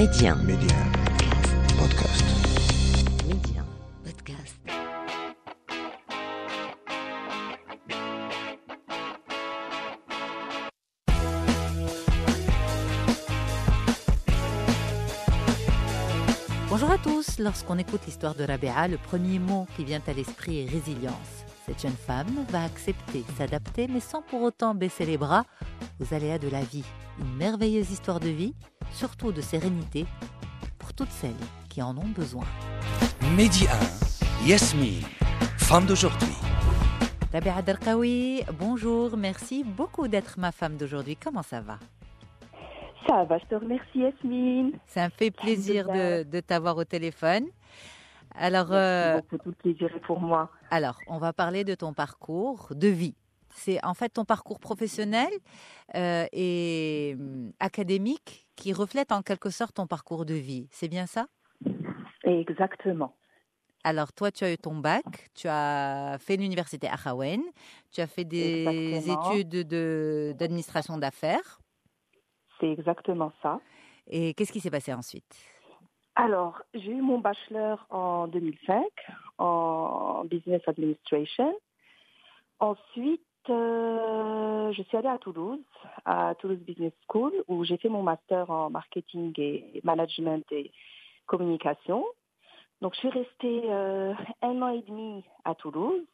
Média. Média. Podcast. Média. Podcast. Bonjour à tous. Lorsqu'on écoute l'histoire de Rabia, le premier mot qui vient à l'esprit est résilience. Cette jeune femme va accepter, s'adapter, mais sans pour autant baisser les bras aux aléas de la vie. Une merveilleuse histoire de vie, surtout de sérénité, pour toutes celles qui en ont besoin. Midi 1, Yasmine, femme d'aujourd'hui. Rabia Darqawi, bonjour, merci beaucoup d'être ma femme d'aujourd'hui. Comment ça va? Ça va, je te remercie Yasmine. Ça me fait plaisir de, t'avoir au téléphone. Alors, Merci euh, beaucoup, tout le plaisir est pour moi. Alors, on va parler de ton parcours de vie. C'est en fait ton parcours professionnel euh, et hum, académique qui reflète en quelque sorte ton parcours de vie. C'est bien ça? Exactement. Alors, toi, tu as eu ton bac, tu as fait l'université à Khawen, tu as fait des Exactement. études de- d'administration d'affaires. C'est exactement ça. Et qu'est-ce qui s'est passé ensuite? Alors, j'ai eu mon bachelor en 2005 en business administration. Ensuite, euh, je suis allée à Toulouse, à Toulouse Business School, où j'ai fait mon master en marketing et management et communication. Donc, je suis restée euh, un an et demi à Toulouse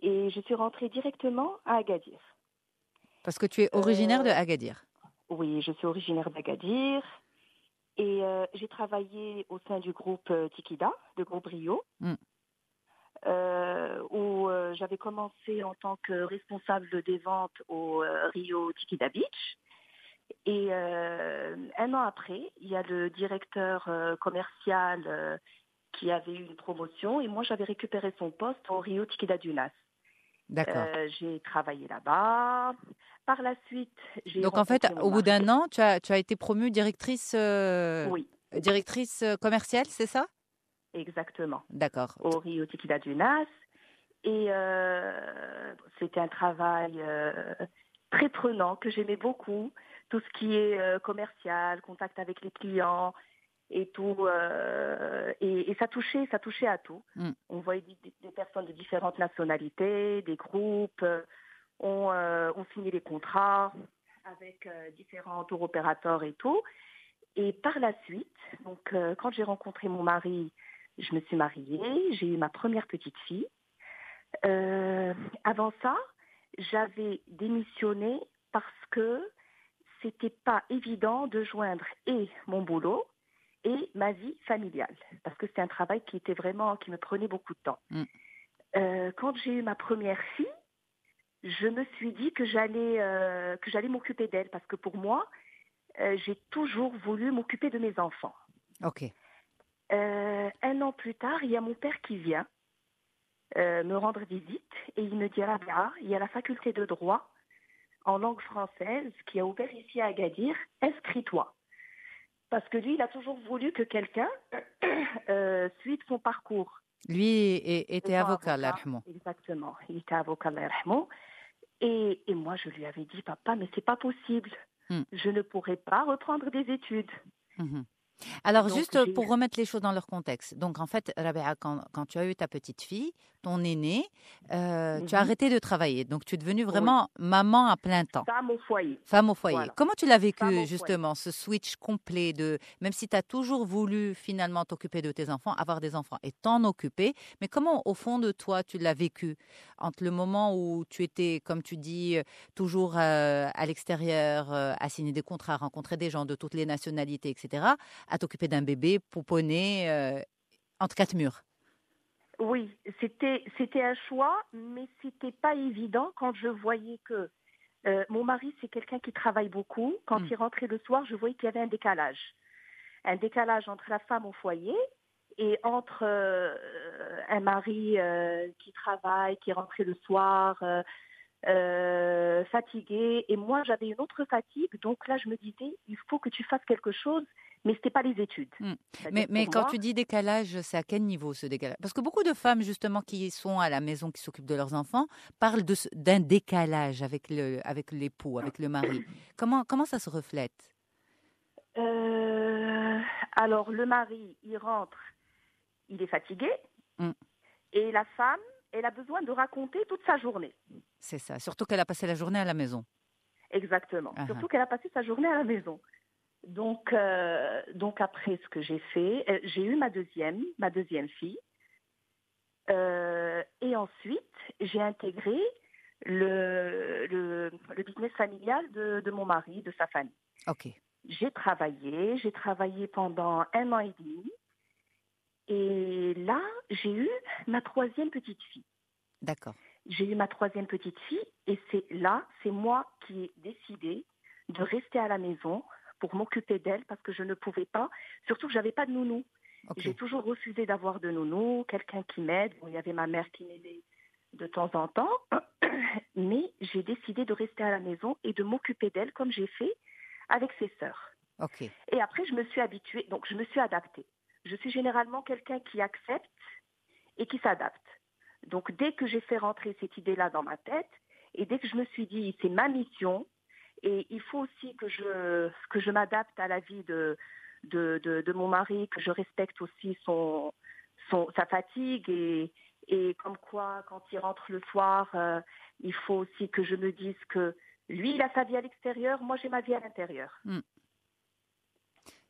et je suis rentrée directement à Agadir. Parce que tu es originaire de Euh, Agadir. Oui, je suis originaire d'Agadir et euh, j'ai travaillé au sein du groupe Tikida, de groupe Rio, Mm. Euh, où euh, j'avais commencé en tant que responsable des ventes au euh, Rio Tikida Beach. Et euh, un an après, il y a le directeur commercial qui avait eu une promotion et moi j'avais récupéré son poste au Rio Tikida Dunas. D'accord. J'ai travaillé là-bas. Par la suite, j'ai Donc en fait, au bout d'un an, tu as, tu as été promue directrice, Oui, directrice commerciale, c'est ça? Exactement. D'accord. Au Rio Tequila du Nas. Et euh, c'était un travail euh, très prenant que j'aimais beaucoup. Tout ce qui est euh, commercial, contact avec les clients et tout. et, et ça touchait, ça touchait à tout. Mm. On voyait des, des personnes de différentes nationalités, des groupes. on, on signait les contrats avec différents tour opérateurs et tout. Et par la suite, donc quand j'ai rencontré mon mari, je me suis mariée, j'ai eu ma première petite fille. Euh, avant ça, j'avais démissionné parce que c'était pas évident de joindre et mon boulot et ma vie familiale parce que c'était un travail qui était vraiment qui me prenait beaucoup de temps. Mm. Euh, quand j'ai eu ma première fille, je me suis dit que j'allais euh, que j'allais m'occuper d'elle parce que pour moi, euh, j'ai toujours voulu m'occuper de mes enfants. Ok. Euh, un an plus tard, il y a mon père qui vient euh, me rendre visite et il me dit Rabia, il y a la faculté de droit en langue française qui a ouvert ici à Agadir, inscris-toi. Parce que lui, il a toujours voulu que quelqu'un euh, suive son parcours. Lui était avocat, yarhamou. Exactement. Il était avocat, yarhamou. Et, et moi, je lui avais dit, papa, mais c'est pas possible. Hmm. Je ne pourrai pas reprendre des études. Mhm. Alors, Donc, juste j'ai- pour remettre les choses dans leur contexte. Donc, en fait, Rabia, quand, quand tu as eu ta petite fille, ton aînée, euh, tu as Mhm. arrêté de travailler. Donc, tu es devenue vraiment maman à plein temps. Femme au foyer. Femme au foyer. Voilà. Comment tu l'as vécu foyer. justement, ce switch complet de, même si tu as toujours voulu finalement t'occuper de tes enfants, avoir des enfants et t'en occuper, mais comment au fond de toi tu l'as vécu? Entre le moment où tu étais, comme tu dis, euh, toujours euh, à l'extérieur, euh, à signer des contrats, à rencontrer des gens de toutes les nationalités, etc., à t'occuper d'un bébé pouponné euh, entre quatre murs. Oui, c'était c'était un choix, mais c'était pas évident quand je voyais que euh, mon mari c'est quelqu'un qui travaille beaucoup. Quand Mm. il rentrait le soir, je voyais qu'il y avait un décalage, un décalage entre la femme au foyer et entre euh, un mari euh, qui travaille, qui rentrait le soir. euh, fatigué et moi j'avais une autre fatigue donc là je me disais il faut que tu fasses quelque chose mais c'était pas les études Mm. C'est-à-dire Mais, quand moi, tu dis décalage, c'est à quel niveau ce décalage? Parce que beaucoup de femmes, justement, qui sont à la maison, qui s'occupent de leurs enfants, parlent ce- d'un décalage avec le avec l'époux, avec le mari. Comment, comment ça se reflète? Euh, Alors le mari, il rentre, il est fatigué, Mm. et la femme, elle a besoin de raconter toute sa journée. C'est ça. Surtout qu'elle a passé la journée à la maison. Exactement. Ah, Surtout qu'elle a passé sa journée à la maison. Donc, euh, donc après ce que j'ai fait, euh, j'ai eu ma deuxième, ma deuxième fille. Euh, et ensuite, j'ai intégré le, le, le business familial de, de mon mari, de sa famille. Ok. J'ai travaillé, j'ai travaillé pendant un an et demi. Et là, j'ai eu ma troisième petite fille. D'accord. J'ai eu ma troisième petite fille et c'est là, c'est moi qui ai décidé de rester à la maison pour m'occuper d'elle parce que je ne pouvais pas, surtout que j'avais pas de nounou. J'ai toujours refusé d'avoir de nounou, quelqu'un qui m'aide. Bon, il y avait ma mère qui m'aidait de temps en temps, mais j'ai décidé de rester à la maison et de m'occuper d'elle comme j'ai fait avec ses sœurs. Ok. Et après, je me suis habituée, donc je me suis adaptée. Je suis généralement quelqu'un qui accepte et qui s'adapte. Donc dès que j'ai fait rentrer cette idée-là dans ma tête, et dès que je me suis dit, c'est ma mission, et il faut aussi que je, que je m'adapte à la vie de, de, de, de mon mari, que je respecte aussi son, son, sa fatigue, et, et comme quoi, quand il rentre le soir, euh, il faut aussi que je me dise que lui, il a sa vie à l'extérieur, moi j'ai ma vie à l'intérieur.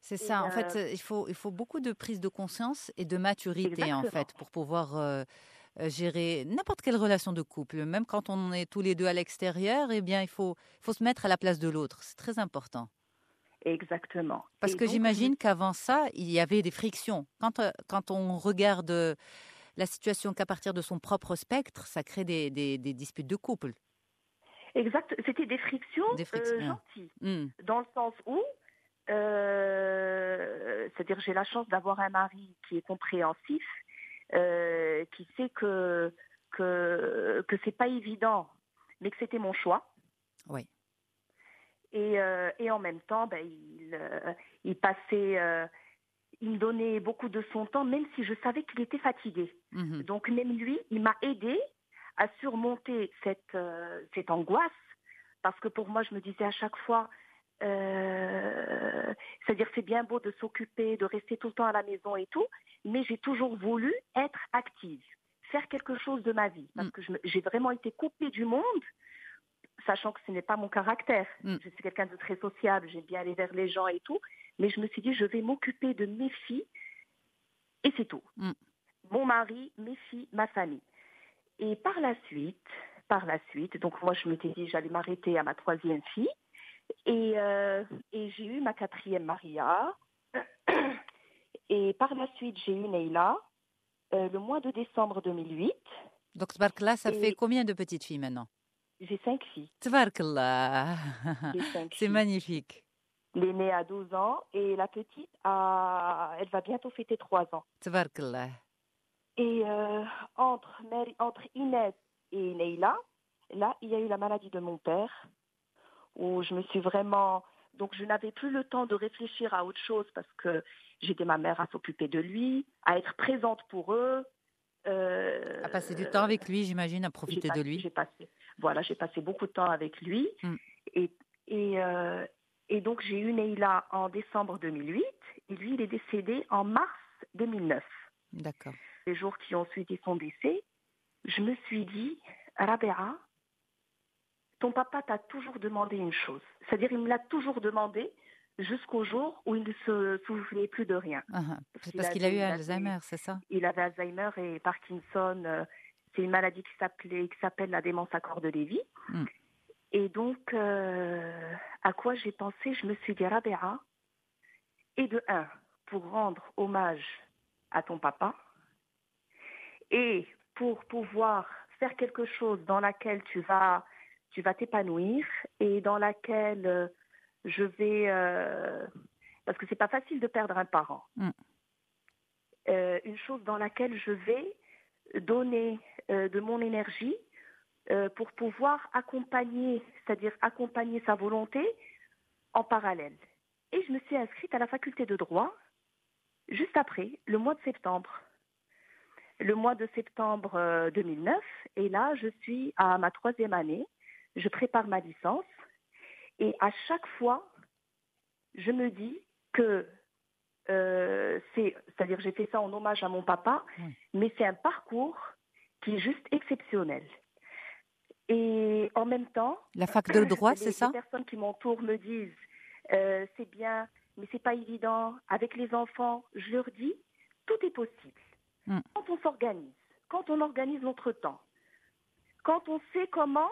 C'est Et, ça. En fait, euh, il faut, il faut beaucoup de prise de conscience et de maturité, en fait, pour pouvoir euh, gérer n'importe quelle relation de couple. Même quand on est tous les deux à l'extérieur, eh bien, il faut, faut se mettre à la place de l'autre. C'est très important. Exactement. Parce Et que donc, j'imagine qu'avant ça, il y avait des frictions. Quand, euh, quand on regarde euh, la situation qu'à partir de son propre spectre, ça crée des, des, des disputes de couple. Exact. C'était des frictions, Des frictions. euh, gentilles, Hmm. dans le sens où, euh, c'est-à-dire j'ai la chance d'avoir un mari qui est compréhensif, euh, qui sait que que que c'est pas évident, mais que c'était mon choix. Oui. Et, euh, et en même temps, ben, il, euh, il passait, il me donnait beaucoup de son temps, même si je savais qu'il était fatigué. Mhm. Donc même lui, il m'a aidé à surmonter cette, cette angoisse, parce que pour moi, je me disais à chaque fois, euh, c'est-à-dire c'est bien beau de s'occuper, de rester tout le temps à la maison et tout, mais j'ai toujours voulu être active, faire quelque chose de ma vie, parce Mm. que j'ai vraiment été coupée du monde, sachant que ce n'est pas mon caractère. Mm. Je suis quelqu'un de très sociable, j'aime bien aller vers les gens et tout, mais je me suis dit, je vais m'occuper de mes filles, et c'est tout. Mm. Mon mari, mes filles, ma famille. Et par la suite, par la suite, donc moi je m'étais dit j'allais m'arrêter à ma troisième fille. Et, euh, et j'ai eu ma quatrième Maria. Et par la suite, j'ai eu Neila euh, le mois de décembre 2008. Donc, Tbarkallah, ça Et- fait combien de petites filles maintenant? J'ai cinq filles. Cinq C'est magnifique. L'aînée a 12 ans et la petite, a, elle va bientôt fêter 3 ans. Tbarkallah. Et euh, entre Inès et Neila, là, il y a eu la maladie de mon père, où je me suis vraiment... Donc, je n'avais plus le temps de réfléchir à autre chose parce que j'étais ma mère à s'occuper de lui, à être présente pour eux. euh, À passer du temps avec lui, j'imagine, à profiter passé- de lui. J'ai passé, voilà, j'ai passé beaucoup de temps avec lui. Mm. Et, et, euh, et donc, j'ai eu Neila en décembre 2008 et lui, il est décédé en mars 2009 D'accord. les jours qui ont suivi son décès, je me suis dit, Rabea, ton papa t'a toujours demandé une chose. C'est-à-dire, il me l'a toujours demandé jusqu'au jour où il ne se souvenait plus de rien. Ah, ah. C'est qu'il parce qu'il a eu Alzheimer, c'est ça? Il avait Alzheimer et Parkinson. euh, c'est une maladie qui s'appelait, qui s'appelle la démence à corps de Lévy. Mm. Et donc, euh, à quoi j'ai pensé? Je me suis dit, Rabea, et de un, pour rendre hommage à ton papa, et pour pouvoir faire quelque chose dans laquelle tu vas, tu vas t'épanouir et dans laquelle euh, je vais, euh, parce que c'est pas facile de perdre un parent. Mm. Euh, une chose dans laquelle je vais donner euh, de mon énergie pour pouvoir accompagner, c'est-à-dire accompagner sa volonté en parallèle. Et je me suis inscrite à la faculté de droit juste après, le mois de septembre. Le mois de septembre euh, 2009, et là, je suis à ma troisième année, je prépare ma licence, et à chaque fois, je me dis que euh, c'est, c'est-à-dire j'ai fait ça en hommage à mon papa, Oui. mais c'est un parcours qui est juste exceptionnel. Et en même temps, La fac de droit, les- c'est ça Les personnes qui m'entourent me disent euh, c'est bien, mais c'est pas évident. Avec les enfants, je leur dis tout est possible. Mm. Quand on s'organise, quand on organise notre temps, quand on sait comment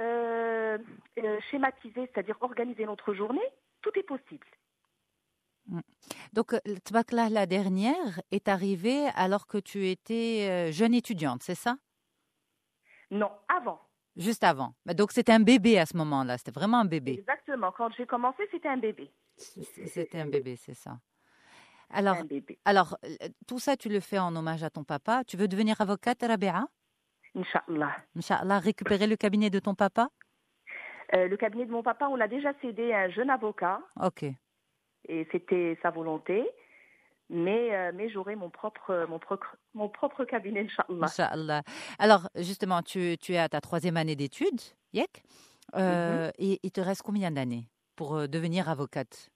euh, euh, schématiser, c'est-à-dire organiser notre journée, tout est possible. Donc, euh, Tabaklah, la dernière est arrivée alors que tu étais jeune étudiante, c'est ça? Non, avant. Juste avant. Donc, c'était un bébé à ce moment-là. C'était vraiment un bébé. Exactement. Quand j'ai commencé, c'était un bébé. C'était un bébé, c'est ça. Alors, alors, tout ça, tu le fais en hommage à ton papa. Tu veux devenir avocate, Rabia? Inch'Allah. Inch'Allah, récupérer le cabinet de ton papa? Euh, le cabinet de mon papa, on l'a déjà cédé à un jeune avocat. Ok. et c'était sa volonté. Mais, euh, mais j'aurai mon propre, mon, propre, mon propre cabinet, Inch'Allah. Inch'Allah. Alors, justement, tu, tu es à ta troisième année d'études, Yek. Euh, Et il te reste combien d'années pour devenir avocate?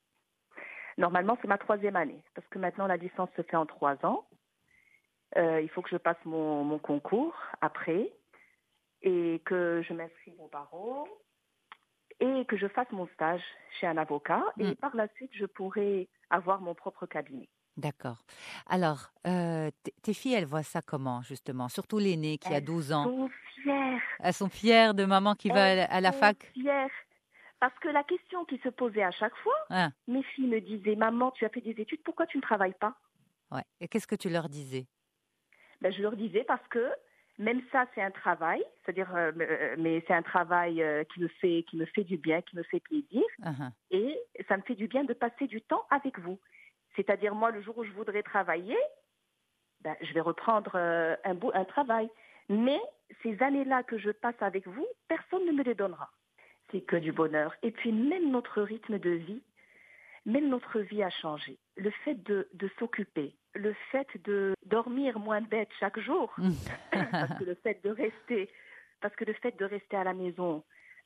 Normalement, c'est ma troisième année, parce que maintenant, la licence se fait en trois ans. Euh, il faut que je passe mon, mon concours après, et que je m'inscrive au barreau, et que je fasse mon stage chez un avocat, et Mm. par la suite, je pourrai avoir mon propre cabinet. D'accord. Alors, euh, tes filles, elles voient ça comment, justement? Surtout l'aînée qui a Elles 12 ans. sont fières. Elles sont fières de maman qui va à la- à la sont fac? fières. Parce que la question qui se posait à chaque fois, Hein, mes filles me disaient Maman, tu as fait des études, pourquoi tu ne travailles pas ouais. Et qu'est-ce que tu leur disais? Ben, Je leur disais Parce que même ça, c'est un travail, c'est-à-dire, euh, euh, mais c'est un travail euh, qui, me fait, qui me fait du bien, qui me fait plaisir, Uhum. et ça me fait du bien de passer du temps avec vous. C'est-à-dire, moi, le jour où je voudrais travailler, ben, je vais reprendre euh, un, bout, un travail. Mais ces années-là que je passe avec vous, personne ne me les donnera. C'est que du bonheur. Et puis même notre rythme de vie, même notre vie a changé. Le fait de, de s'occuper, le fait de dormir moins bête chaque jour, parce que le fait de rester, parce que le fait de rester à la maison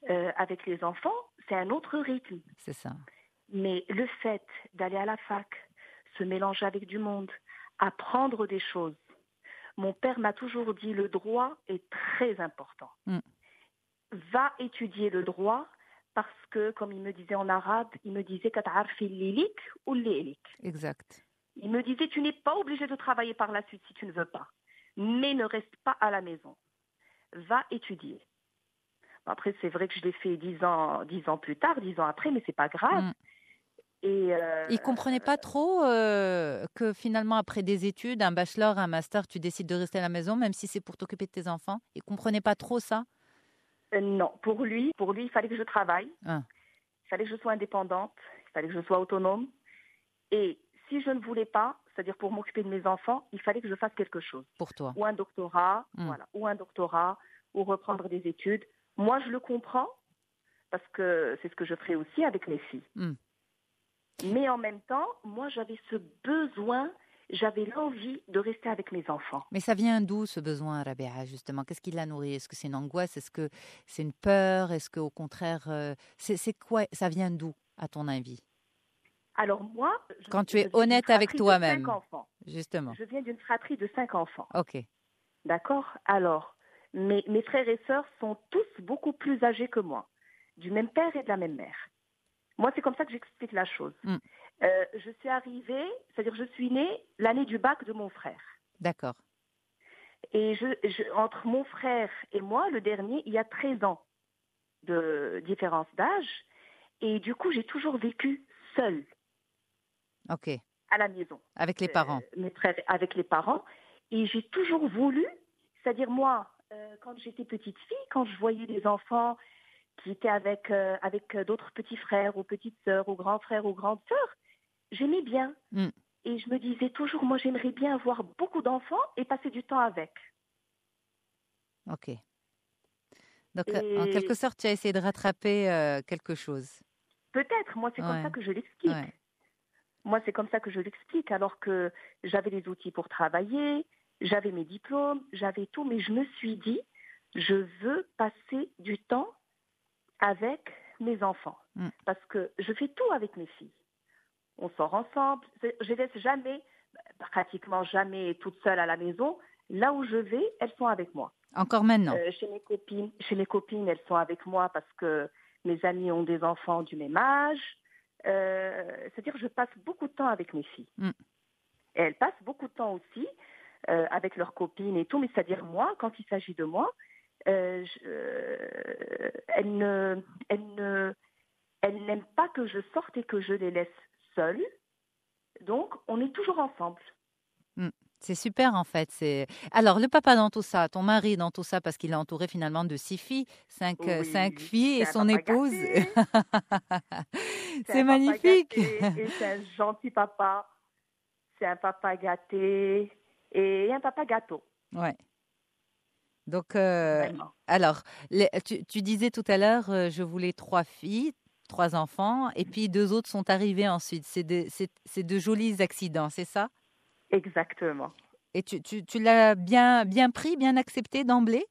euh, avec les enfants, c'est un autre rythme. C'est ça. Mais le fait d'aller à la fac, se mélanger avec du monde, apprendre des choses. Mon père m'a toujours dit le droit est très important. Mm. Va étudier le droit parce que, comme il me disait en arabe, il me disait "Kat'arfi lilik ou lilik." Exact. Il me disait tu n'es pas obligé de travailler par la suite si tu ne veux pas, mais ne reste pas à la maison. Va étudier. Après, c'est vrai que je l'ai fait dix ans, dix ans plus tard, dix ans après, mais c'est pas grave. Mm. Et euh, Ils comprenaient pas trop euh, que finalement, après des études, un bachelor, un master, tu décides de rester à la maison, même si c'est pour t'occuper de tes enfants. Ils comprenaient pas trop ça. Euh, non, pour lui, pour lui, il fallait que je travaille. Ah. Il fallait que je sois indépendante. Il fallait que je sois autonome. Et si je ne voulais pas, c'est-à-dire pour m'occuper de mes enfants, il fallait que je fasse quelque chose. pour toi. Ou un doctorat, Mm. voilà, ou un doctorat, ou reprendre des études. Moi, je le comprends parce que c'est ce que je ferai aussi avec mes filles. Mm. Mais en même temps, moi, j'avais ce besoin, j'avais l'envie de rester avec mes enfants. Mais ça vient d'où ce besoin, Rabia, justement? Qu'est-ce qui l'a nourri? Est-ce que c'est une angoisse? Est-ce que c'est une peur? Est-ce qu'au contraire, euh, c'est c'est quoi? Ça vient d'où, à ton avis? Alors moi, je- Quand tu es honnête avec toi-même. Justement. Je viens d'une fratrie de cinq enfants. Ok. D'accord? Alors, mes, mes frères et sœurs sont tous beaucoup plus âgés que moi, du même père et de la même mère. Moi, c'est comme ça que j'explique la chose. Mm. Euh, je suis arrivée, c'est-à-dire je suis née l'année du bac de mon frère. D'accord. Et je, je- entre mon frère et moi, le dernier, il y a 13 ans de différence d'âge. Et du coup, j'ai toujours vécu seule Ok. à la maison. Avec les parents. euh, mes frères avec les parents. Et j'ai toujours voulu, c'est-à-dire moi, euh, quand j'étais petite fille, quand je voyais des enfants qui étaient avec, euh, avec d'autres petits frères ou petites sœurs ou grands frères ou grandes sœurs, j'aimais bien. Mm. Et je me disais toujours, moi j'aimerais bien avoir beaucoup d'enfants et passer du temps avec. Ok. Donc, en quelque sorte, tu as essayé de rattraper euh, quelque chose. Peut-être, moi c'est comme ça que je l'explique. Ouais. Moi, c'est comme ça que je l'explique, alors que j'avais les outils pour travailler, j'avais mes diplômes, j'avais tout, mais je me suis dit, je veux passer du temps avec mes enfants. Mm. Parce que je fais tout avec mes filles. on sort ensemble. Je laisse jamais, pratiquement jamais toute seule à la maison. Là où je vais, elles sont avec moi. Encore maintenant. Euh, chez mes copines, chez mes copines, elles sont avec moi parce que mes amis ont des enfants du même âge. Euh, C'est-à-dire, je passe beaucoup de temps avec mes filles. Mm. Et elles passent beaucoup de temps aussi euh, avec leurs copines et tout. Mais c'est-à-dire moi, quand il s'agit de moi, euh, je- euh, ne, ne, pas que je sorte et que je les laisse seules. Donc, on est toujours ensemble. C'est super en fait. C'est alors le papa dans tout ça, ton mari dans tout ça, parce qu'il est entouré finalement de six filles, cinq, euh, Oui, cinq filles et son épouse. C'est magnifique. c'est un gentil papa. C'est un papa gâté et un papa gâteau. Ouais. Donc euh, alors les- tu, tu disais tout à l'heure, euh, je voulais trois filles. Trois enfants, et puis deux autres sont arrivés ensuite. C'est de, c'est- c'est de jolis accidents, c'est ça? Exactement. Et tu, tu, tu l'as bien, bien pris, bien accepté d'emblée?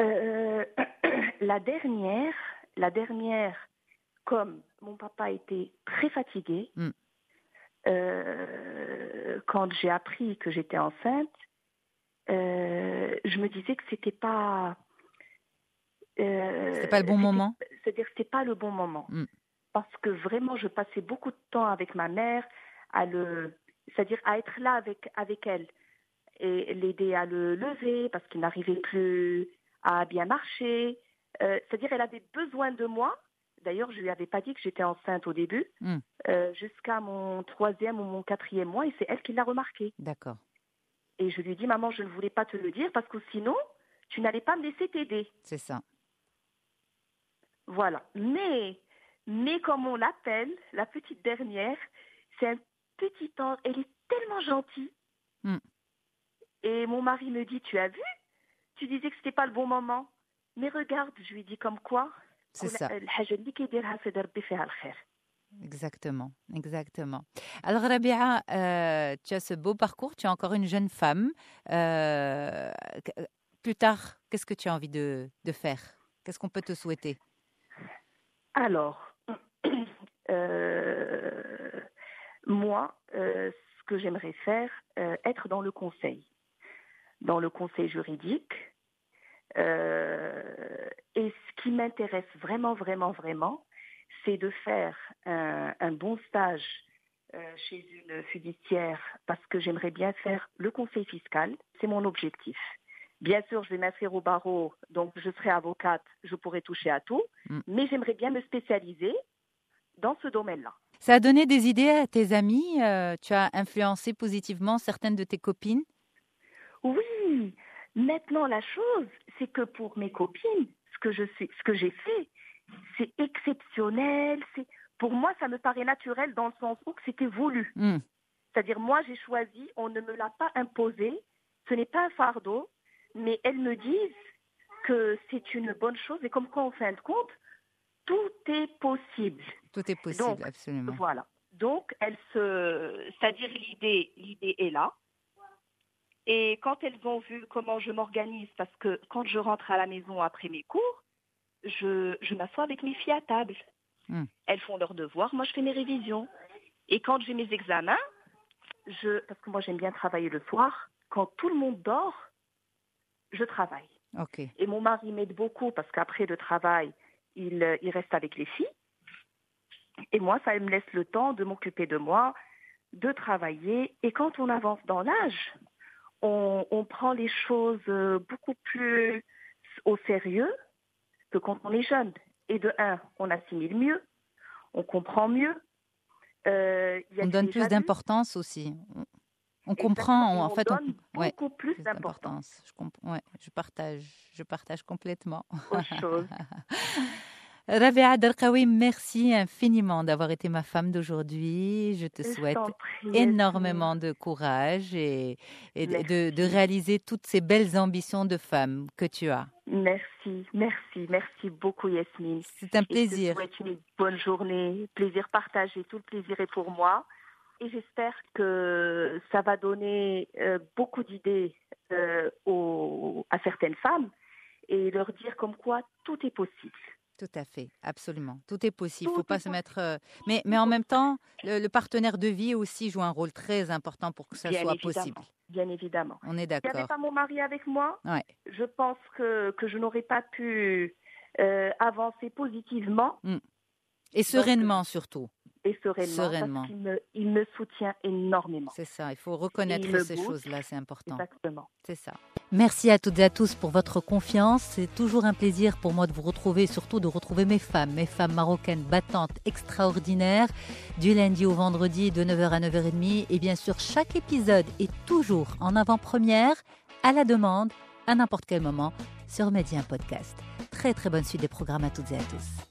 Euh, la dernière, la dernière, comme mon papa était très fatigué, Mm. euh, quand j'ai appris que j'étais enceinte, euh, je me disais que c'était pas. C'était pas le bon moment C'est-à-dire que c'était pas le bon moment. Mm. Parce que vraiment, je passais beaucoup de temps avec ma mère, à le, c'est-à-dire à être là avec, avec elle et l'aider à le lever parce qu'il n'arrivait plus à bien marcher. Euh, c'est-à-dire, elle avait besoin de moi. D'ailleurs, je lui avais pas dit que j'étais enceinte au début, Mm. euh, jusqu'à mon troisième ou mon quatrième mois, et c'est elle qui l'a remarqué. D'accord. Et je lui dis, maman, je ne voulais pas te le dire parce que sinon, tu n'allais pas me laisser t'aider. C'est ça. Voilà. Mais, mais comme on l'appelle, la petite dernière, c'est un petit ange, elle est tellement gentille. Hmm. Et mon mari me dit, tu as vu? Tu disais que c'était pas le bon moment. Mais regarde, je lui dis comme quoi. C'est ça. Exactement, exactement. Alors Rabia, euh, tu as ce beau parcours, tu es encore une jeune femme. Euh, plus tard, qu'est-ce que tu as envie de, faire? Qu'est-ce qu'on peut te souhaiter? Alors, euh, moi, euh, ce que j'aimerais faire, euh, être dans le conseil, dans le conseil juridique. Euh, et ce qui m'intéresse vraiment, vraiment, vraiment, c'est de faire un, un bon stage chez une fiduciaire parce que j'aimerais bien faire le conseil fiscal. C'est mon objectif. Bien sûr, je vais m'inscrire au barreau, donc je serai avocate, je pourrai toucher à tout, Mm. mais j'aimerais bien me spécialiser dans ce domaine-là. Ça a donné des idées à tes amis euh, Tu as influencé positivement certaines de tes copines? Oui, maintenant la chose, c'est que pour mes copines, ce que je suis, ce que j'ai fait, c'est exceptionnel. C'est pour moi, ça me paraît naturel dans le sens où c'était voulu. Hmm, C'est-à-dire moi, j'ai choisi, on ne me l'a pas imposé. Ce n'est pas un fardeau, mais elles me disent que c'est une bonne chose et comme quoi, en fin de compte, tout est possible. Tout est possible, Donc, absolument. Voilà. Donc, elles se, c'est-à-dire l'idée, l'idée est là. Et quand elles ont vu comment je m'organise, parce que quand je rentre à la maison après mes cours, je, je m'assois avec mes filles à table. Hmm. Elles font leurs devoirs, moi je fais mes révisions. Et quand j'ai mes examens, je, parce que moi j'aime bien travailler le soir, quand tout le monde dort, je travaille. Ok. Et mon mari m'aide beaucoup parce qu'après le travail, il, euh, il reste avec les filles. Et moi, ça me laisse le temps de m'occuper de moi, de travailler. Et quand on avance dans l'âge, on, on prend les choses euh, beaucoup plus au sérieux que quand on est jeune. Et de un, on assimile mieux, on comprend mieux. Euh, il y a On donne plus d'importance aussi. On, on comprend, on- en on fait, on, donne ouais, beaucoup plus plus d'importance Je, comp- ouais, je partage, je partage complètement. aux choses. Rabia Darkawi, merci infiniment d'avoir été ma femme d'aujourd'hui. Je te souhaite énormément de courage et, et de- réaliser toutes ces belles ambitions de femme que tu as. Merci, merci, merci beaucoup Yasmine. C'est un Et plaisir. Je te souhaite une bonne journée, plaisir partagé, tout le plaisir est pour moi. Et j'espère que ça va donner euh, beaucoup d'idées euh, à certaines femmes et leur dire comme quoi tout est possible. Tout à fait, absolument. Tout est possible. Il ne faut pas se mettre. euh, Mais, mais en même temps, le, le partenaire de vie aussi joue un rôle très important pour que ça Bien soit évidemment. possible. Bien évidemment. On est S'il n'y avait d'accord. pas mon mari avec moi, Ouais. je pense que, que je n'aurais pas pu euh, avancer positivement Et sereinement surtout. Et sereinement, Sereinement. parce qu'il me, il me soutient énormément. C'est ça. Il faut reconnaître me ces choses-là. C'est important. Exactement. C'est ça. Merci à toutes et à tous pour votre confiance. C'est toujours un plaisir pour moi de vous retrouver, surtout de retrouver mes femmes, mes femmes marocaines battantes, extraordinaires, du lundi au vendredi de 9h à 9h30. Et bien sûr, chaque épisode est toujours en avant-première, à la demande, à n'importe quel moment, sur Média Podcast. Très très bonne suite des programmes à toutes et à tous.